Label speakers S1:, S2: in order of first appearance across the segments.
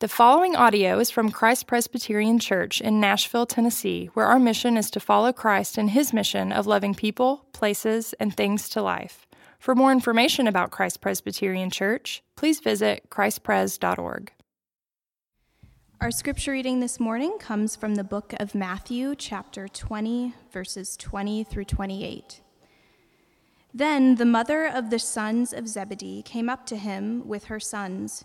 S1: The following audio is from Christ Presbyterian Church in Nashville, Tennessee, where our mission is to follow Christ in his mission of loving people, places, and things to life. For more information about Christ Presbyterian Church, please visit christpres.org.
S2: Our scripture reading this morning comes from the book of Matthew, chapter 20, verses 20 through 28. Then the mother of the sons of Zebedee came up to him with her sons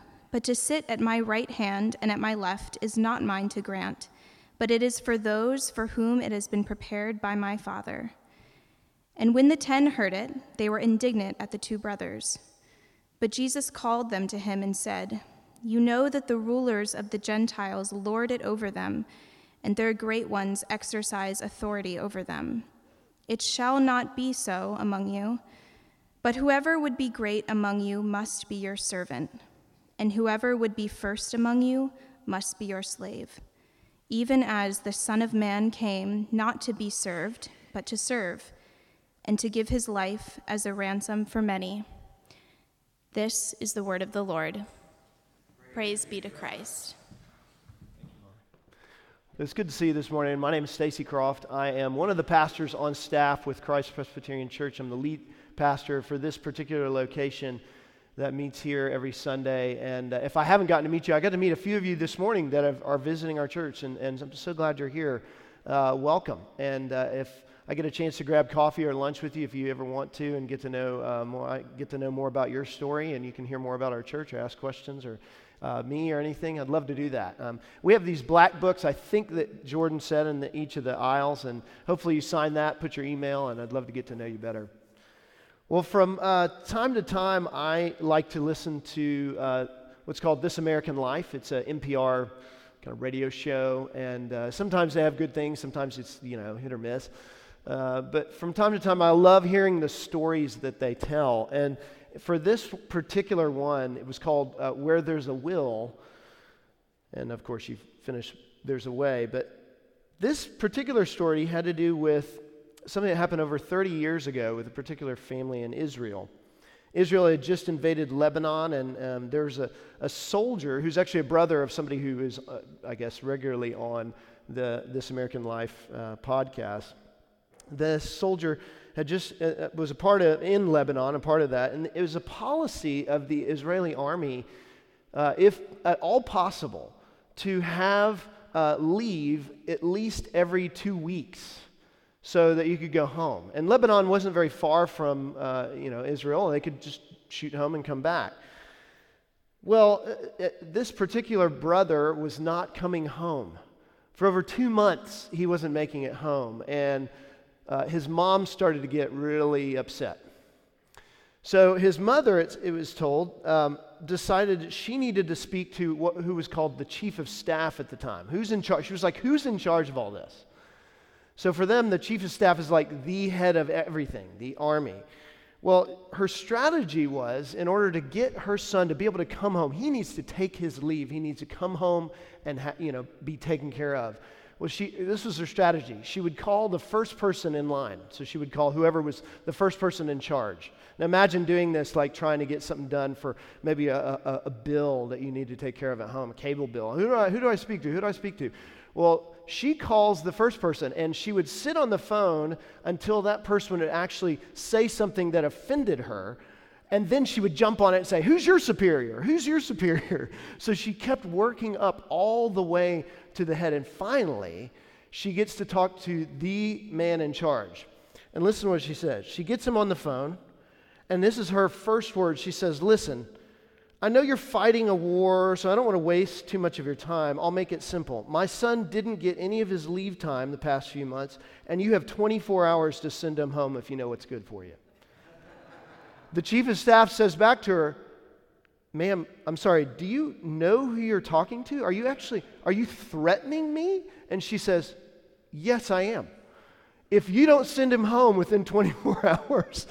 S2: but to sit at my right hand and at my left is not mine to grant, but it is for those for whom it has been prepared by my Father. And when the ten heard it, they were indignant at the two brothers. But Jesus called them to him and said, You know that the rulers of the Gentiles lord it over them, and their great ones exercise authority over them. It shall not be so among you, but whoever would be great among you must be your servant and whoever would be first among you must be your slave, even as the Son of Man came not to be served, but to serve, and to give his life as a ransom for many. This is the word of the Lord. Praise be to Christ.
S3: It's good to see you this morning. My name is Stacy Croft. I am one of the pastors on staff with Christ Presbyterian Church. I'm the lead pastor for this particular location that meets here every Sunday. And uh, if I haven't gotten to meet you, I got to meet a few of you this morning that have, are visiting our church, and, and I'm so glad you're here. Uh, welcome. And uh, if I get a chance to grab coffee or lunch with you, if you ever want to, and get to know uh, more, get to know more about your story, and you can hear more about our church or ask questions or uh, me or anything, I'd love to do that. Um, we have these black books, I think that Jordan said in the, each of the aisles, and hopefully you sign that, put your email, and I'd love to get to know you better. Well, from uh, time to time, I like to listen to uh, what's called This American Life. It's an NPR kind of radio show, and uh, sometimes they have good things, sometimes it's, you know, hit or miss. Uh, but from time to time, I love hearing the stories that they tell. And for this particular one, it was called uh, Where There's a Will. And of course, you finish There's a Way. But this particular story had to do with something that happened over 30 years ago with a particular family in Israel. Israel had just invaded Lebanon, and um, there's a, a soldier who's actually a brother of somebody who is, uh, I guess, regularly on the This American Life uh, podcast. The soldier had just uh, uh, was a part of in Lebanon, a part of that, and it was a policy of the Israeli army, uh, if at all possible, to have uh, leave at least every two weeks so that you could go home. And Lebanon wasn't very far from uh, you know, Israel. They could just shoot home and come back. Well, uh, uh, this particular brother was not coming home. For over two months, he wasn't making it home. And uh, his mom started to get really upset. So his mother, it was told, um, decided she needed to speak to what, who was called the chief of staff at the time. Who's in charge? She was like, Who's in charge of all this? So for them, the chief of staff is like the head of everything, the army. Well, her strategy was in order to get her son to be able to come home, he needs to take his leave. He needs to come home and ha- you know, be taken care of. Well, she, this was her strategy. She would call the first person in line. So she would call whoever was the first person in charge. Now imagine doing this like trying to get something done for maybe a, a, a bill that you need to take care of at home, a cable bill. Who do, I, who do I speak to? Who do I speak to? Well, she calls the first person and she would sit on the phone until that person would actually say something that offended her. And then she would jump on it and say, Who's your superior? Who's your superior? So she kept working up all the way to the head. And finally, she gets to talk to the man in charge. And listen to what she says. She gets him on the phone, and this is her first word. She says, Listen, I know you're fighting a war, so I don't want to waste too much of your time. I'll make it simple. My son didn't get any of his leave time the past few months, and you have 24 hours to send him home if you know what's good for you. the chief of staff says back to her, Ma'am, I'm sorry, do you know who you're talking to? Are you actually, are you threatening me? And she says, Yes, I am. If you don't send him home within 24 hours,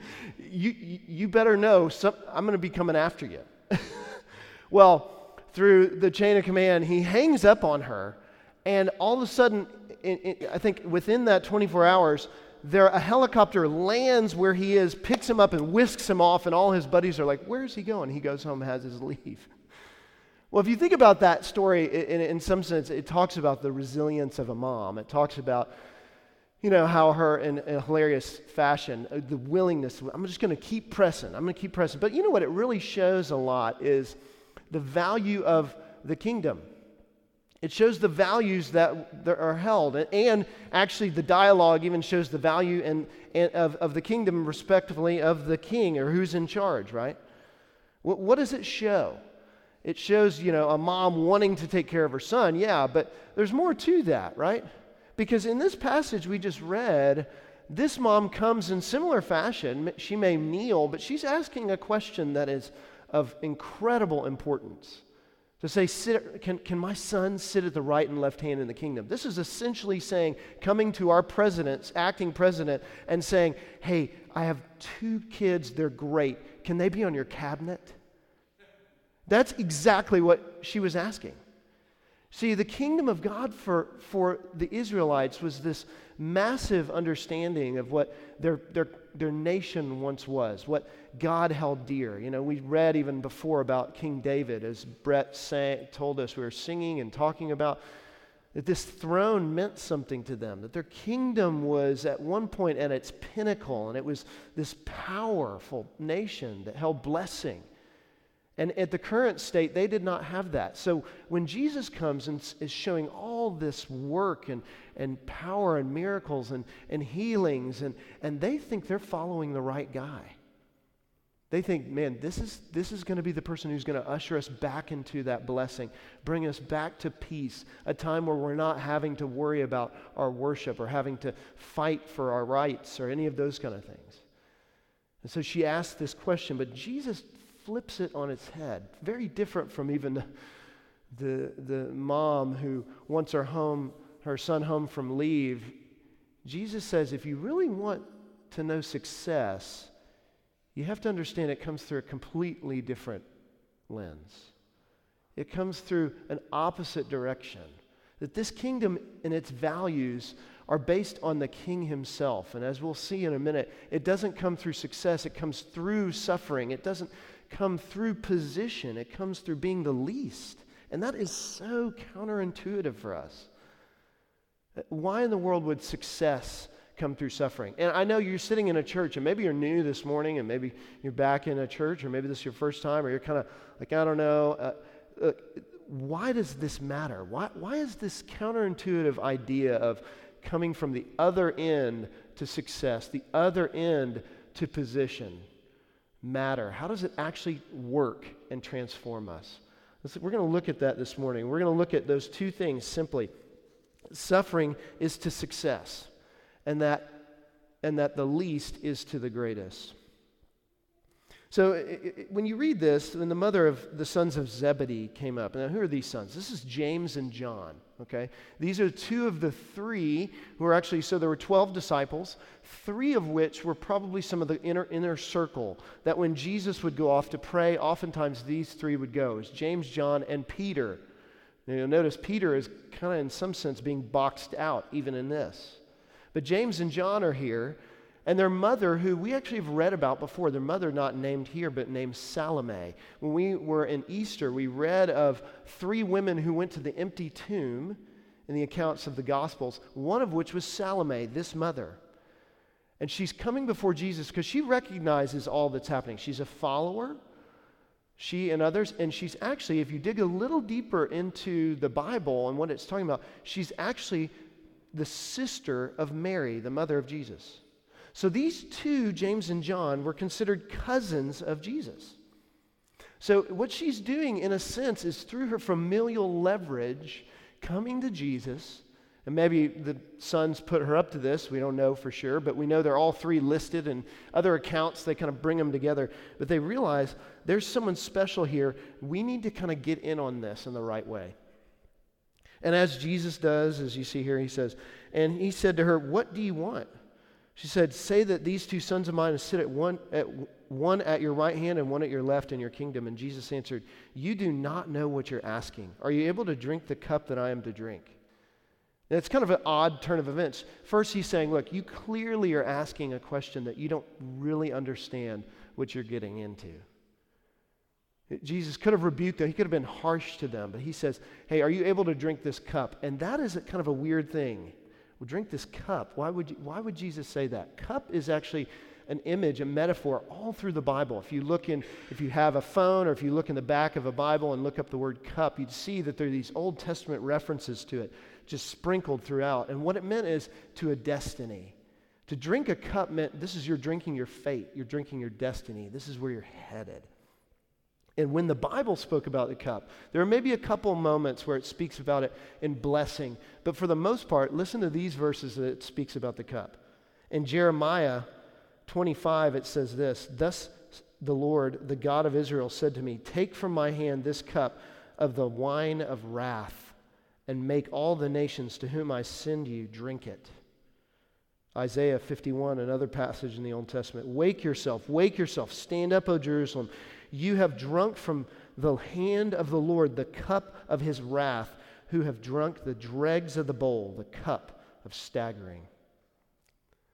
S3: you, you better know some, I'm going to be coming after you. well, through the chain of command, he hangs up on her, and all of a sudden, I think within that 24 hours, there a helicopter lands where he is, picks him up, and whisks him off, and all his buddies are like, "Where's he going?" He goes home, has his leave. Well, if you think about that story, in, in some sense, it talks about the resilience of a mom. It talks about you know, how her, in, a hilarious fashion, uh, the willingness, I'm just going to keep pressing. I'm going to keep pressing. But you know what it really shows a lot is the value of the kingdom. It shows the values that, are held. And actually, the dialogue even shows the value and of, of the kingdom, respectively, of the king or who's in charge, right? What, what does it show? It shows, you know, a mom wanting to take care of her son, yeah, but there's more to that, right? Because in this passage we just read, this mom comes in similar fashion. She may kneel, but she's asking a question that is of incredible importance. To say, sit, can, can my son sit at the right and left hand in the kingdom? This is essentially saying, coming to our president, acting president, and saying, hey, I have two kids, they're great. Can they be on your cabinet? That's exactly what she was asking. See, the kingdom of God for, for the Israelites was this massive understanding of what their, their, their nation once was, what God held dear. You know, we read even before about King David, as Brett sang, told us, we were singing and talking about that this throne meant something to them, that their kingdom was at one point at its pinnacle, and it was this powerful nation that held blessing. And at the current state, they did not have that. So when Jesus comes and is showing all this work and, and power and miracles and, and healings, and, and they think they're following the right guy. They think, man, this is, this is going to be the person who's going to usher us back into that blessing, bring us back to peace, a time where we're not having to worry about our worship or having to fight for our rights or any of those kind of things. And so she asked this question, but Jesus flips it on its head. Very different from even the, the, mom who wants her home, her son home from leave. Jesus says, if you really want to know success, you have to understand it comes through a completely different lens. It comes through an opposite direction. That this kingdom and its values are based on the king himself. And as we'll see in a minute, it doesn't come through success, it comes through suffering. It doesn't come through position, it comes through being the least. And that is so counterintuitive for us. Why in the world would success come through suffering? And I know you're sitting in a church, and maybe you're new this morning, and maybe you're back in a church, or maybe this is your first time, or you're kind of like, I don't know. Uh, uh, why does this matter? Why, why is this counterintuitive idea of coming from the other end to success, the other end to position? Matter? How does it actually work and transform us? We're going to look at that this morning. We're going to look at those two things simply. Suffering is to success, and that, and that the least is to the greatest. So it, it, when you read this, when the mother of the sons of Zebedee came up, now who are these sons? This is James and John, okay? These are two of the three who are actually, so there were 12 disciples, three of which were probably some of the inner, inner circle, that when Jesus would go off to pray, oftentimes these three would go. James, John, and Peter. Now you'll notice Peter is kind of in some sense being boxed out even in this. But James and John are here, and their mother, who we actually have read about before, their mother not named here, but named Salome. When we were in Easter, we read of three women who went to the empty tomb in the accounts of the Gospels, one of which was Salome, this mother. And she's coming before Jesus because she recognizes all that's happening. She's a follower, she and others, and she's actually, if you dig a little deeper into the Bible and what it's talking about, she's actually the sister of Mary, the mother of Jesus. So these two, James and John, were considered cousins of Jesus. So what she's doing, in a sense, is through her familial leverage, coming to Jesus And maybe the sons put her up to this. We don't know for sure, but we know they're all three listed, and other accounts, they kind of bring them together. But they realize there's someone special here. We need to kind of get in on this in the right way. And as Jesus does, as you see here, he says, And he said to her, What do you want? She said, Say that these two sons of mine sit at one at one at your right hand and one at your left in your kingdom. And Jesus answered, You do not know what you're asking. Are you able to drink the cup that I am to drink? And it's kind of an odd turn of events. First, he's saying, Look, you clearly are asking a question that you don't really understand what you're getting into. Jesus could have rebuked them, he could have been harsh to them, but he says, Hey, are you able to drink this cup? And that is kind of a weird thing. Well, drink this cup. Why would, you, why would Jesus say that? Cup is actually an image, a metaphor all through the Bible. If you look in, if you have a phone or if you look in the back of a Bible and look up the word cup, you'd see that there are these Old Testament references to it just sprinkled throughout. And what it meant is to a destiny. To drink a cup meant this is you're drinking your fate, you're drinking your destiny, this is where you're headed. And when the Bible spoke about the cup, there are maybe a couple moments where it speaks about it in blessing, but for the most part, listen to these verses that it speaks about the cup. In Jeremiah 25, it says this Thus the Lord, the God of Israel, said to me, Take from my hand this cup of the wine of wrath and make all the nations to whom I send you drink it. Isaiah 51, another passage in the Old Testament. Wake yourself, wake yourself, stand up, O Jerusalem. You have drunk from the hand of the Lord the cup of his wrath, who have drunk the dregs of the bowl, the cup of staggering.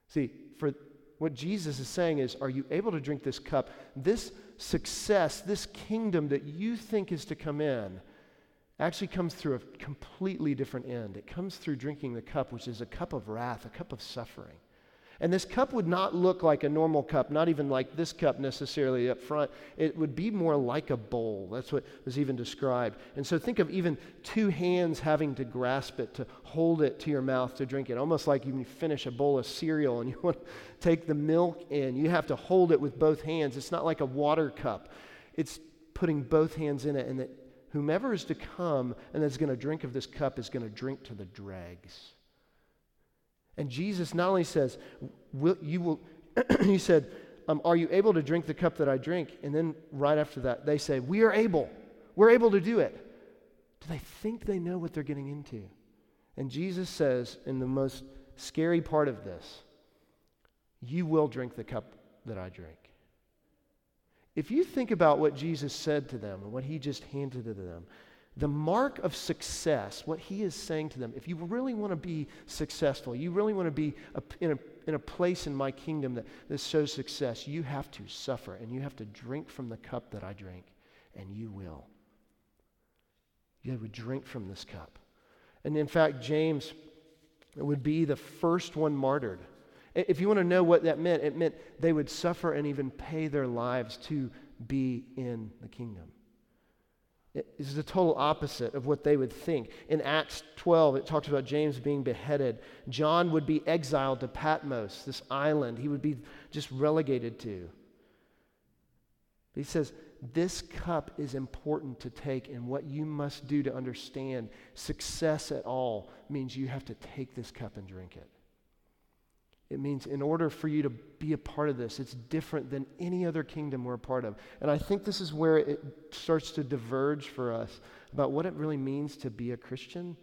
S3: See, for what Jesus is saying is, are you able to drink this cup? This success, this kingdom that you think is to come in, actually comes through a completely different end. It comes through drinking the cup, which is a cup of wrath, a cup of suffering. And this cup would not look like a normal cup, not even like this cup necessarily up front. It would be more like a bowl. That's what was even described. And so think of even two hands having to grasp it, to hold it to your mouth to drink it. Almost like you finish a bowl of cereal and you want to take the milk in. You have to hold it with both hands. It's not like a water cup, it's putting both hands in it and it Whomever is to come and is going to drink of this cup is going to drink to the dregs. And Jesus not only says, will, you will, he said, um, Are you able to drink the cup that I drink? And then right after that, they say, We are able. We're able to do it. Do they think they know what they're getting into? And Jesus says, in the most scary part of this, You will drink the cup that I drink. If you think about what Jesus said to them and what he just handed to them, the mark of success, what he is saying to them, if you really want to be successful, you really want to be a, in, a, in a place in my kingdom that, that shows success, you have to suffer and you have to drink from the cup that I drink, and you will. You would drink from this cup. And in fact, James would be the first one martyred. If you want to know what that meant, it meant they would suffer and even pay their lives to be in the kingdom. Is the total opposite of what they would think. In Acts 12, it talks about James being beheaded. John would be exiled to Patmos, this island he would be just relegated to. He says, This cup is important to take, and what you must do to understand success at all means you have to take this cup and drink it. It means in order for you to be a part of this, it's different than any other kingdom we're a part of. And I think this is where it starts to diverge for us about what it really means to be a Christian.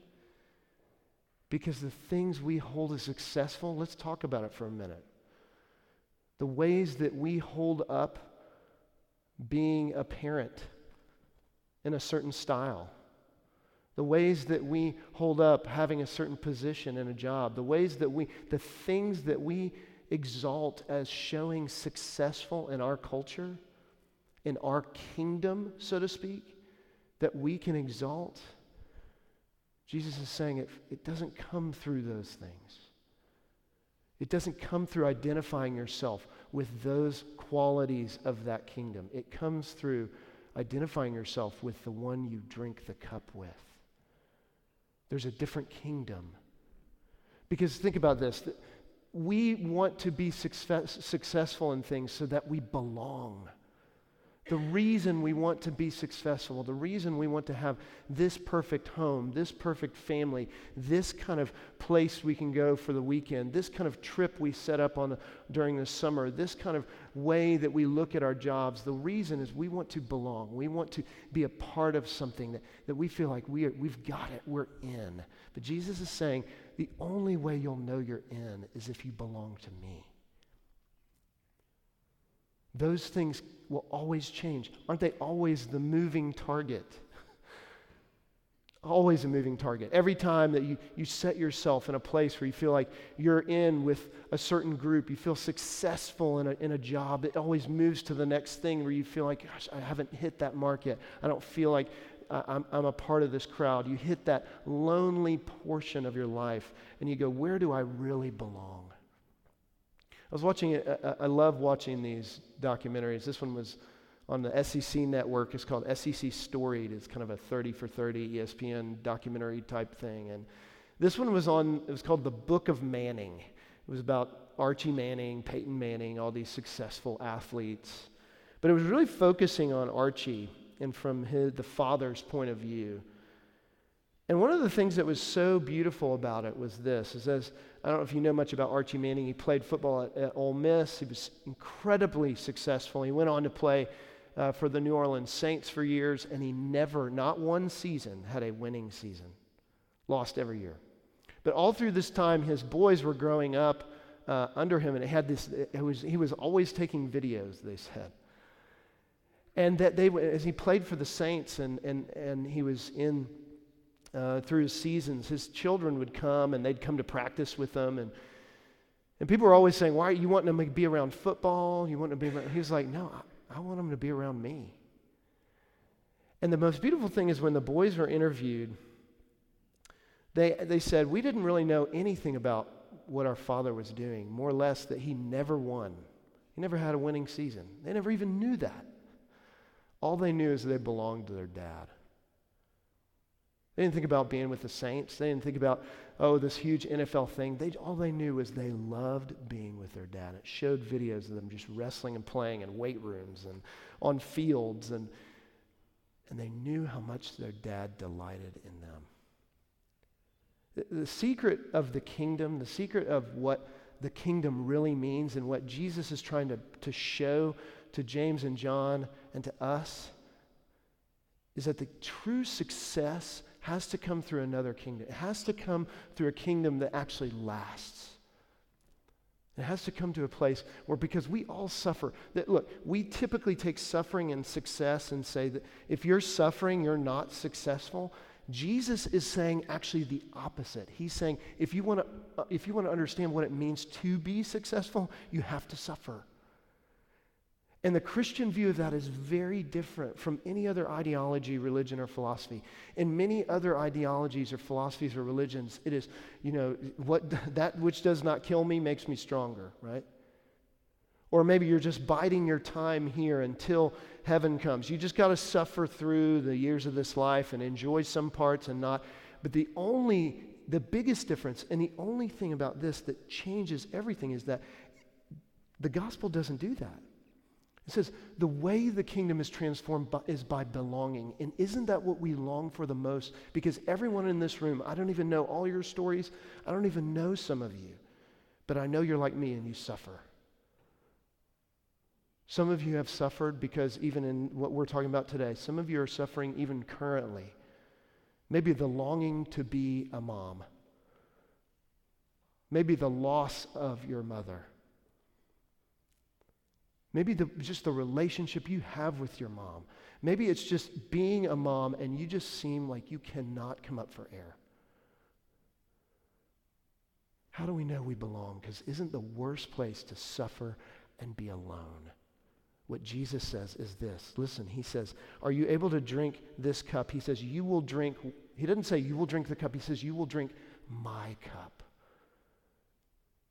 S3: Because the things we hold as successful, let's talk about it for a minute. The ways that we hold up being a parent in a certain style the ways that we hold up having a certain position in a job, the ways that we, the things that we exalt as showing successful in our culture, in our kingdom, so to speak, that we can exalt. Jesus is saying it, it doesn't come through those things. It doesn't come through identifying yourself with those qualities of that kingdom. It comes through identifying yourself with the one you drink the cup with. There's a different kingdom. Because think about this we want to be success, successful in things so that we belong. The reason we want to be successful, the reason we want to have this perfect home, this perfect family, this kind of place we can go for the weekend, this kind of trip we set up on during the summer, this kind of way that we look at our jobs, the reason is we want to belong. We want to be a part of something that, that we feel like we are, we've got it, we're in. But Jesus is saying the only way you'll know you're in is if you belong to me. Those things will always change. Aren't they always the moving target? always a moving target. Every time that you, you set yourself in a place where you feel like you're in with a certain group, you feel successful in a, in a job, it always moves to the next thing where you feel like, gosh, I haven't hit that mark yet. I don't feel like I'm, I'm a part of this crowd. You hit that lonely portion of your life and you go, where do I really belong? I was watching, it, I love watching these documentaries. This one was on the SEC network. It's called SEC Storied. It's kind of a 30 for 30 ESPN documentary type thing. And this one was on, it was called The Book of Manning. It was about Archie Manning, Peyton Manning, all these successful athletes. But it was really focusing on Archie and from his, the father's point of view. And one of the things that was so beautiful about it was this, is as, I don't know if you know much about Archie Manning, he played football at, at Ole Miss. He was incredibly successful. He went on to play uh, for the New Orleans Saints for years, and he never, not one season, had a winning season. Lost every year. But all through this time, his boys were growing up uh, under him, and it had this, it was, he was always taking videos, they said. And that they, as he played for the Saints and, and, and he was in uh, through his seasons, his children would come and they'd come to practice with them. And, and people were always saying, Why are you wanting them to be around football? You want to be around? He was like, No, I, I want them to be around me. And the most beautiful thing is when the boys were interviewed, they, they said, We didn't really know anything about what our father was doing, more or less that he never won. He never had a winning season. They never even knew that. All they knew is they belonged to their dad. They didn't think about being with the saints. They didn't think about, oh, this huge NFL thing. They, all they knew was they loved being with their dad. It showed videos of them just wrestling and playing in weight rooms and on fields. And, and they knew how much their dad delighted in them. The, the secret of the kingdom, the secret of what the kingdom really means and what Jesus is trying to, to show to James and John and to us is that the true success has to come through another kingdom. It has to come through a kingdom that actually lasts. It has to come to a place where, because we all suffer, that look, we typically take suffering and success and say that if you're suffering, you're not successful. Jesus is saying actually the opposite. He's saying if you want to, uh, if you want to understand what it means to be successful, you have to suffer. And the Christian view of that is very different from any other ideology, religion, or philosophy. In many other ideologies or philosophies or religions, it is, you know, what, that which does not kill me makes me stronger, right? Or maybe you're just biding your time here until heaven comes. You just got to suffer through the years of this life and enjoy some parts and not. But the only, the biggest difference and the only thing about this that changes everything is that the gospel doesn't do that. It says, the way the kingdom is transformed by, is by belonging. And isn't that what we long for the most? Because everyone in this room, I don't even know all your stories, I don't even know some of you, but I know you're like me and you suffer. Some of you have suffered because, even in what we're talking about today, some of you are suffering even currently. Maybe the longing to be a mom, maybe the loss of your mother. Maybe the, just the relationship you have with your mom. Maybe it's just being a mom and you just seem like you cannot come up for air. How do we know we belong? Because isn't the worst place to suffer and be alone? What Jesus says is this. Listen, he says, Are you able to drink this cup? He says, You will drink. He doesn't say you will drink the cup. He says, You will drink my cup.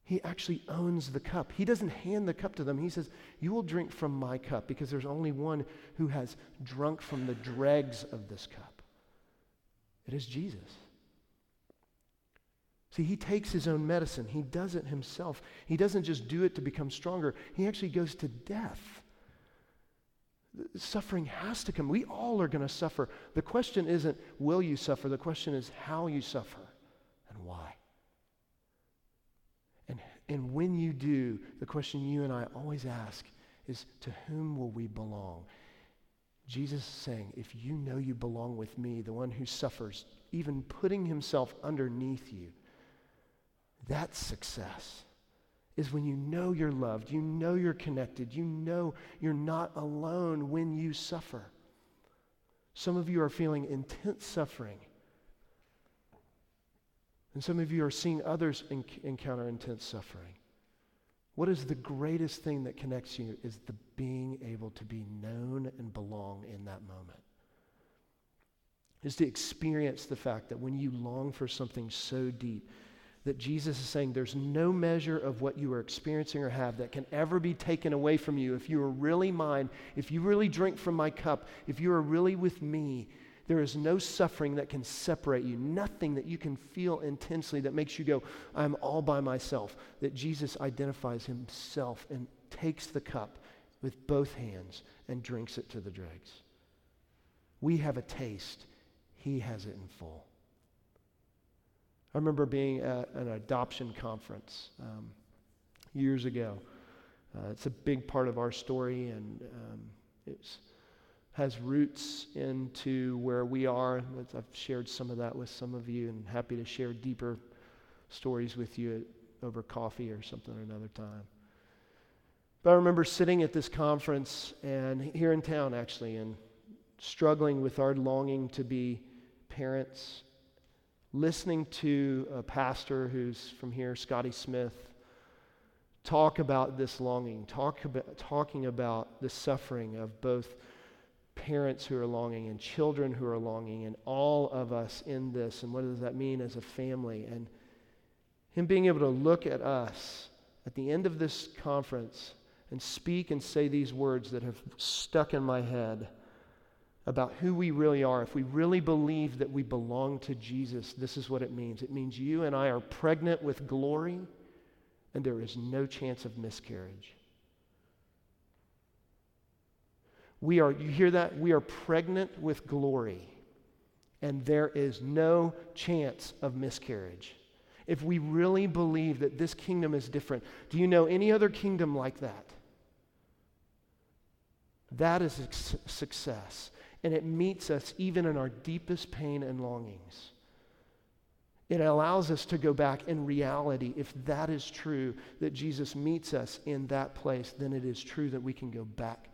S3: He actually owns the cup. He doesn't hand the cup to them. He says, You will drink from my cup because there's only one who has drunk from the dregs of this cup. It is Jesus. See, he takes his own medicine, he does it himself. He doesn't just do it to become stronger, he actually goes to death. Suffering has to come. We all are going to suffer. The question isn't, will you suffer? The question is, how you suffer and why. And, when you do, the question you and I always ask is, to whom will we belong? Jesus is saying, if you know you belong with me, the one who suffers, even putting himself underneath you, that's success is when you know you're loved, you know you're connected, you know you're not alone when you suffer. Some of you are feeling intense suffering. And some of you are seeing others encounter intense suffering. What is the greatest thing that connects you is the being able to be known and belong in that moment. Is to experience the fact that when you long for something so deep, that Jesus is saying there's no measure of what you are experiencing or have that can ever be taken away from you. If you are really mine, if you really drink from my cup, if you are really with me, there is no suffering that can separate you, nothing that you can feel intensely that makes you go, I'm all by myself. That Jesus identifies himself and takes the cup with both hands and drinks it to the dregs. We have a taste, he has it in full. I remember being at an adoption conference um, years ago. Uh, it's a big part of our story, and um, it has roots into where we are. I've shared some of that with some of you, and happy to share deeper stories with you over coffee or something another time. But I remember sitting at this conference and here in town actually, and struggling with our longing to be parents listening to a pastor who's from here, Scotty Smith, talk about this longing, talk about, talking about the suffering of both parents who are longing and children who are longing, and all of us in this, and what does that mean as a family? And him being able to look at us at the end of this conference and speak and say these words that have stuck in my head about who we really are, if we really believe that we belong to Jesus, this is what it means. It means you and I are pregnant with glory, and there is no chance of miscarriage. We are, you hear that? We are pregnant with glory, and there is no chance of miscarriage. If we really believe that this kingdom is different, do you know any other kingdom like that? That is success and it meets us even in our deepest pain and longings. It allows us to go back in reality. If that is true, that Jesus meets us in that place, then it is true that we can go back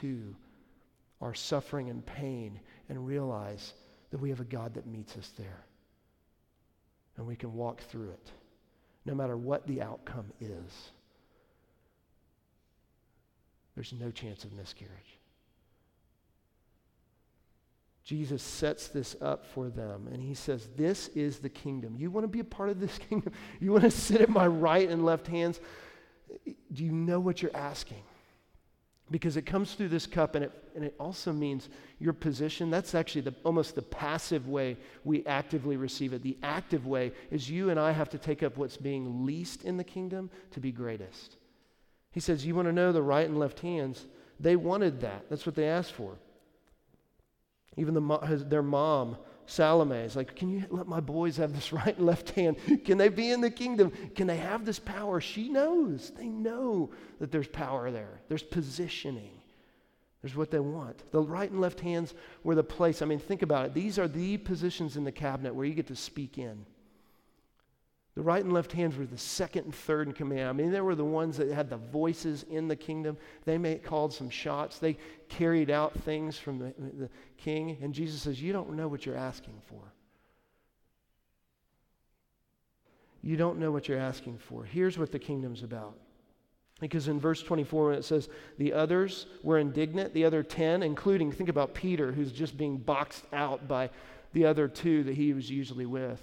S3: to our suffering and pain and realize that we have a God that meets us there. And we can walk through it, no matter what the outcome is. There's no chance of miscarriage. Jesus sets this up for them and he says, This is the kingdom. You want to be a part of this kingdom? You want to sit at my right and left hands? Do you know what you're asking? Because it comes through this cup and it, and it also means your position. That's actually the, almost the passive way we actively receive it. The active way is you and I have to take up what's being least in the kingdom to be greatest. He says, You want to know the right and left hands? They wanted that. That's what they asked for. Even the, his, their mom, Salome, is like, Can you let my boys have this right and left hand? Can they be in the kingdom? Can they have this power? She knows. They know that there's power there, there's positioning. There's what they want. The right and left hands were the place. I mean, think about it. These are the positions in the cabinet where you get to speak in. The right and left hands were the second and third in command. I mean, they were the ones that had the voices in the kingdom. They made, called some shots. They carried out things from the, the king. And Jesus says, You don't know what you're asking for. You don't know what you're asking for. Here's what the kingdom's about. Because in verse 24, when it says, the others were indignant, the other 10, including, think about Peter, who's just being boxed out by the other two that he was usually with.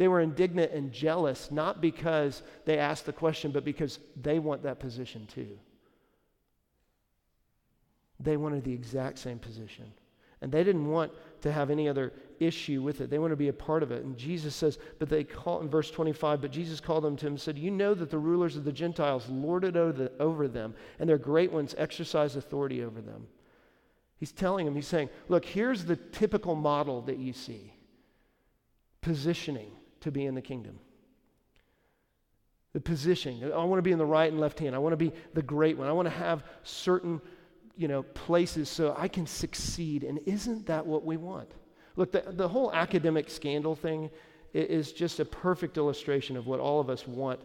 S3: They were indignant and jealous, not because they asked the question, but because they want that position too. They wanted the exact same position. And they didn't want to have any other issue with it. They want to be a part of it. And Jesus says, but they call in verse 25, but Jesus called them to him and said, You know that the rulers of the Gentiles lord it over them, and their great ones exercise authority over them. He's telling them, he's saying, look, here's the typical model that you see positioning to be in the kingdom. The positioning. I want to be in the right and left hand. I want to be the great one. I want to have certain, you know, places so I can succeed. And isn't that what we want? Look, the, the whole academic scandal thing is just a perfect illustration of what all of us want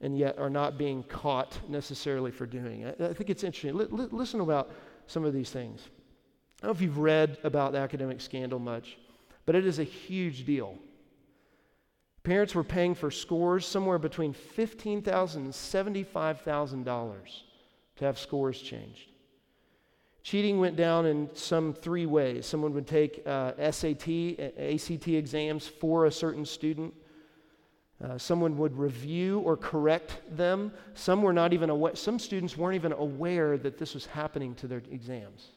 S3: and yet are not being caught necessarily for doing. I, I think it's interesting. L- l- listen about some of these things. I don't know if you've read about the academic scandal much, but it is a huge deal. Parents were paying for scores somewhere between $15,000 and $75,000 to have scores changed. Cheating went down in some three ways. Someone would take uh, SAT, ACT exams for a certain student. Uh, someone would review or correct them. Some were not even aware, some students weren't even aware that this was happening to their exams.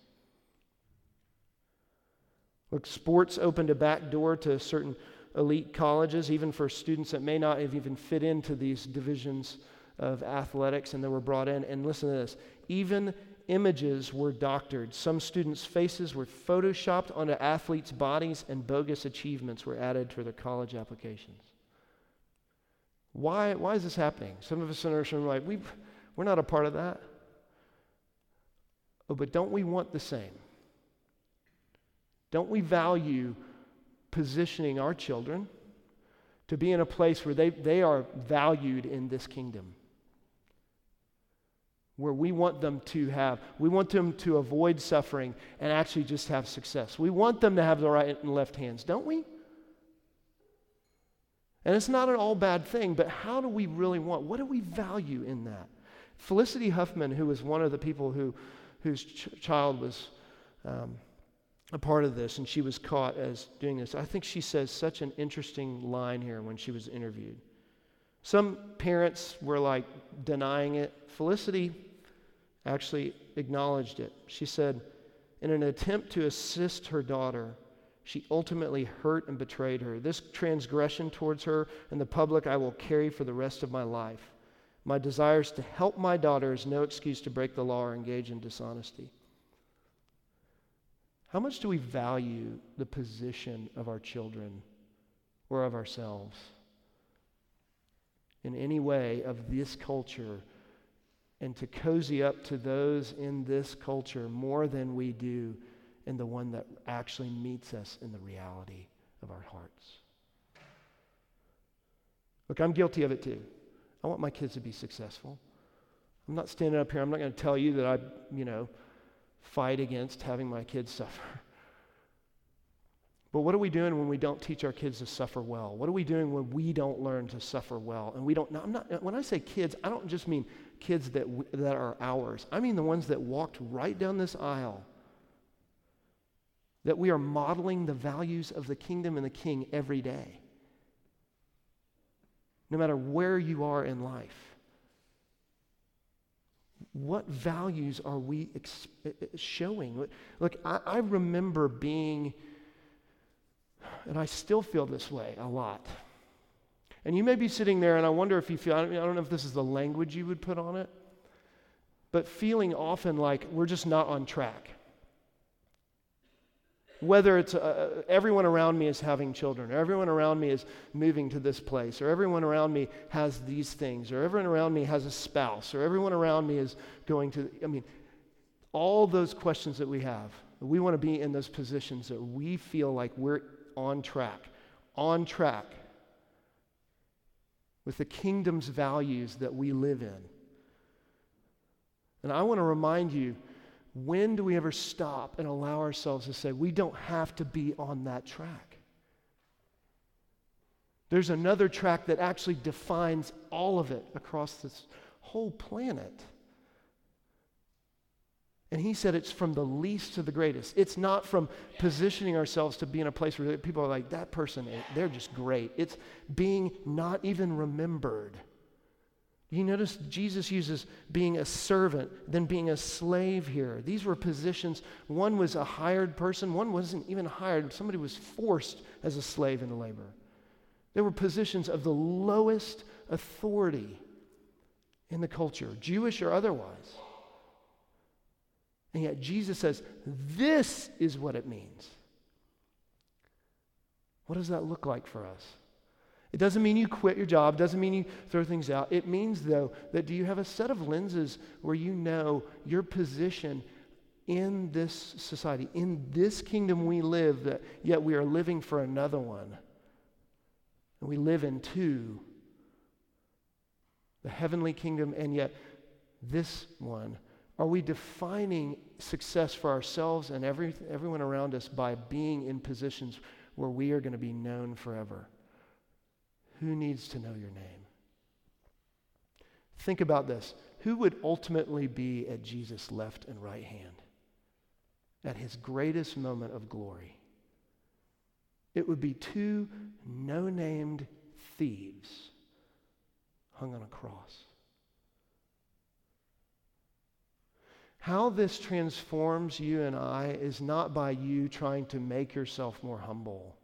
S3: Look, sports opened a back door to certain elite colleges, even for students that may not have even fit into these divisions of athletics, and they were brought in. And listen to this even images were doctored. Some students' faces were photoshopped onto athletes' bodies, and bogus achievements were added to their college applications. Why, why is this happening? Some of us in our room are like, we we're not a part of that. Oh, but don't we want the same? Don't we value positioning our children to be in a place where they, they are valued in this kingdom? Where we want them to have, we want them to avoid suffering and actually just have success. We want them to have the right and left hands, don't we? And it's not an all bad thing, but how do we really want? What do we value in that? Felicity Huffman, who was one of the people who, whose ch- child was um, a part of this, and she was caught as doing this. I think she says such an interesting line here when she was interviewed. Some parents were like denying it. Felicity actually acknowledged it. She said, in an attempt to assist her daughter, she ultimately hurt and betrayed her. This transgression towards her and the public I will carry for the rest of my life. My desires to help my daughter is no excuse to break the law or engage in dishonesty. How much do we value the position of our children or of ourselves? In any way of this culture and to cozy up to those in this culture more than we do in the one that actually meets us in the reality of our hearts. Look, I'm guilty of it too. I want my kids to be successful. I'm not standing up here, I'm not going to tell you that I, you know, fight against having my kids suffer. But what are we doing when we don't teach our kids to suffer well? What are we doing when we don't learn to suffer well? And we don't, I'm not, when I say kids, I don't just mean kids that, that are ours. I mean the ones that walked right down this aisle. That we are modeling the values of the kingdom and the king every day. No matter where you are in life what values are we ex- showing? Look, I, I, remember being, and I still feel this way a lot. And you may be sitting there, and I wonder if you feel, I don't know if this is the language you would put on it, but feeling often like we're just not on track whether it's uh, everyone around me is having children, or everyone around me is moving to this place, or everyone around me has these things, or everyone around me has a spouse, or everyone around me is going to, I mean, all those questions that we have, we want to be in those positions that we feel like we're on track, on track with the kingdom's values that we live in. And I want to remind you when do we ever stop and allow ourselves to say, we don't have to be on that track? There's another track that actually defines all of it across this whole planet. And he said it's from the least to the greatest. It's not from positioning ourselves to be in a place where people are like, that person, they're just great. It's being not even remembered. You notice Jesus uses being a servant, then being a slave here. These were positions. One was a hired person, one wasn't even hired. Somebody was forced as a slave into labor. They were positions of the lowest authority in the culture, Jewish or otherwise. And yet Jesus says, this is what it means. What does that look like for us? It doesn't mean you quit your job, it doesn't mean you throw things out. It means, though, that do you have a set of lenses where you know your position in this society, in this kingdom we live, that yet we are living for another one? And we live in two the heavenly kingdom, and yet this one. Are we defining success for ourselves and every, everyone around us by being in positions where we are going to be known forever? Who needs to know your name? Think about this. Who would ultimately be at Jesus' left and right hand at his greatest moment of glory? It would be two no named thieves hung on a cross. How this transforms you and I is not by you trying to make yourself more humble.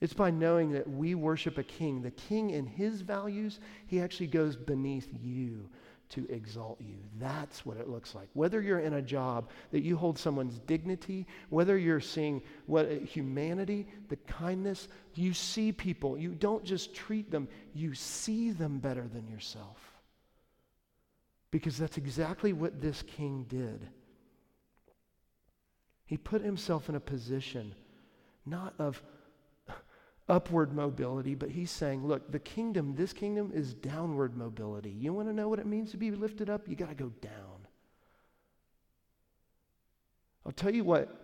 S3: It's by knowing that we worship a king. The king, in his values, he actually goes beneath you to exalt you. That's what it looks like. Whether you're in a job that you hold someone's dignity, whether you're seeing what uh, humanity, the kindness, you see people. You don't just treat them, you see them better than yourself. Because that's exactly what this king did. He put himself in a position not of upward mobility, but he's saying, look, the kingdom, this kingdom is downward mobility. You want to know what it means to be lifted up? You got to go down. I'll tell you what,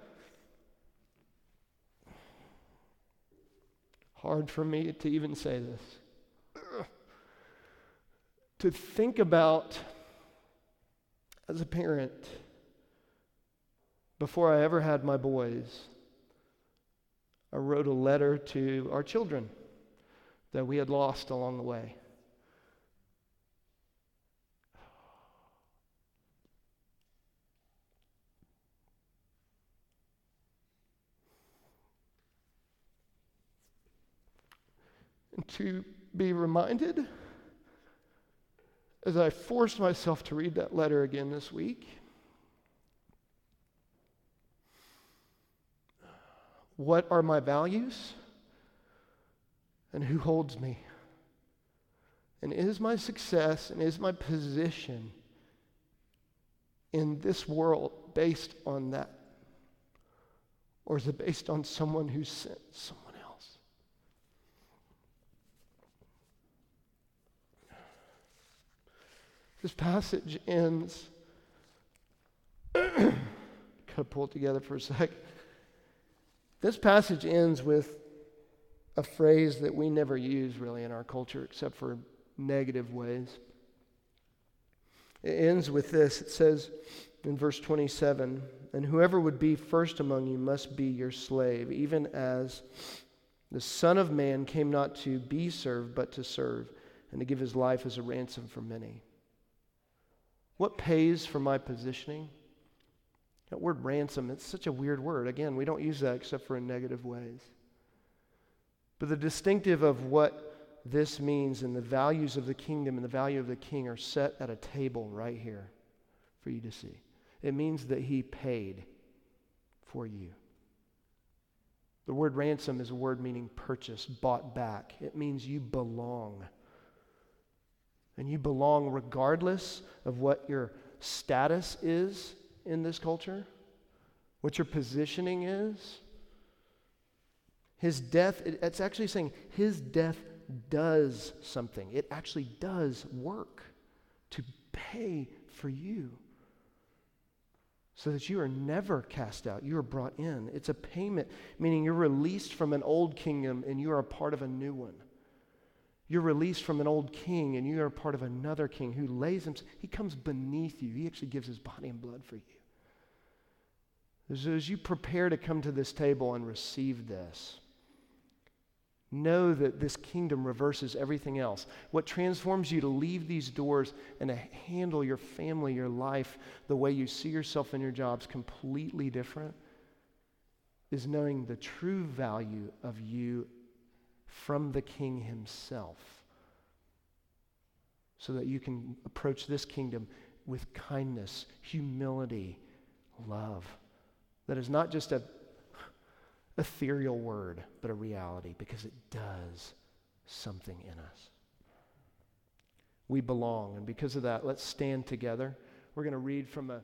S3: hard for me to even say this. to think about as a parent, before I ever had my boys, I wrote a letter to our children that we had lost along the way. And to be reminded, as I forced myself to read that letter again this week, What are my values? And who holds me? And is my success and is my position in this world based on that? Or is it based on someone who sent someone else? This passage ends. Gotta pull it together for a sec. This passage ends with a phrase that we never use really in our culture except for negative ways. It ends with this it says in verse 27 And whoever would be first among you must be your slave, even as the Son of Man came not to be served, but to serve, and to give his life as a ransom for many. What pays for my positioning? That word ransom, it's such a weird word. Again, we don't use that except for in negative ways. But the distinctive of what this means and the values of the kingdom and the value of the king are set at a table right here for you to see. It means that he paid for you. The word ransom is a word meaning purchase, bought back. It means you belong. And you belong regardless of what your status is in this culture, what your positioning is. His death, it's actually saying his death does something. It actually does work to pay for you so that you are never cast out. You are brought in. It's a payment, meaning you're released from an old kingdom and you are a part of a new one. You're released from an old king and you are part of another king who lays himself, he comes beneath you. He actually gives his body and blood for you. As, as you prepare to come to this table and receive this, know that this kingdom reverses everything else. What transforms you to leave these doors and to handle your family, your life, the way you see yourself in your jobs completely different is knowing the true value of you from the king himself so that you can approach this kingdom with kindness, humility, love. That is not just a ethereal word, but a reality because it does something in us. We belong, and because of that, let's stand together. We're going to read from a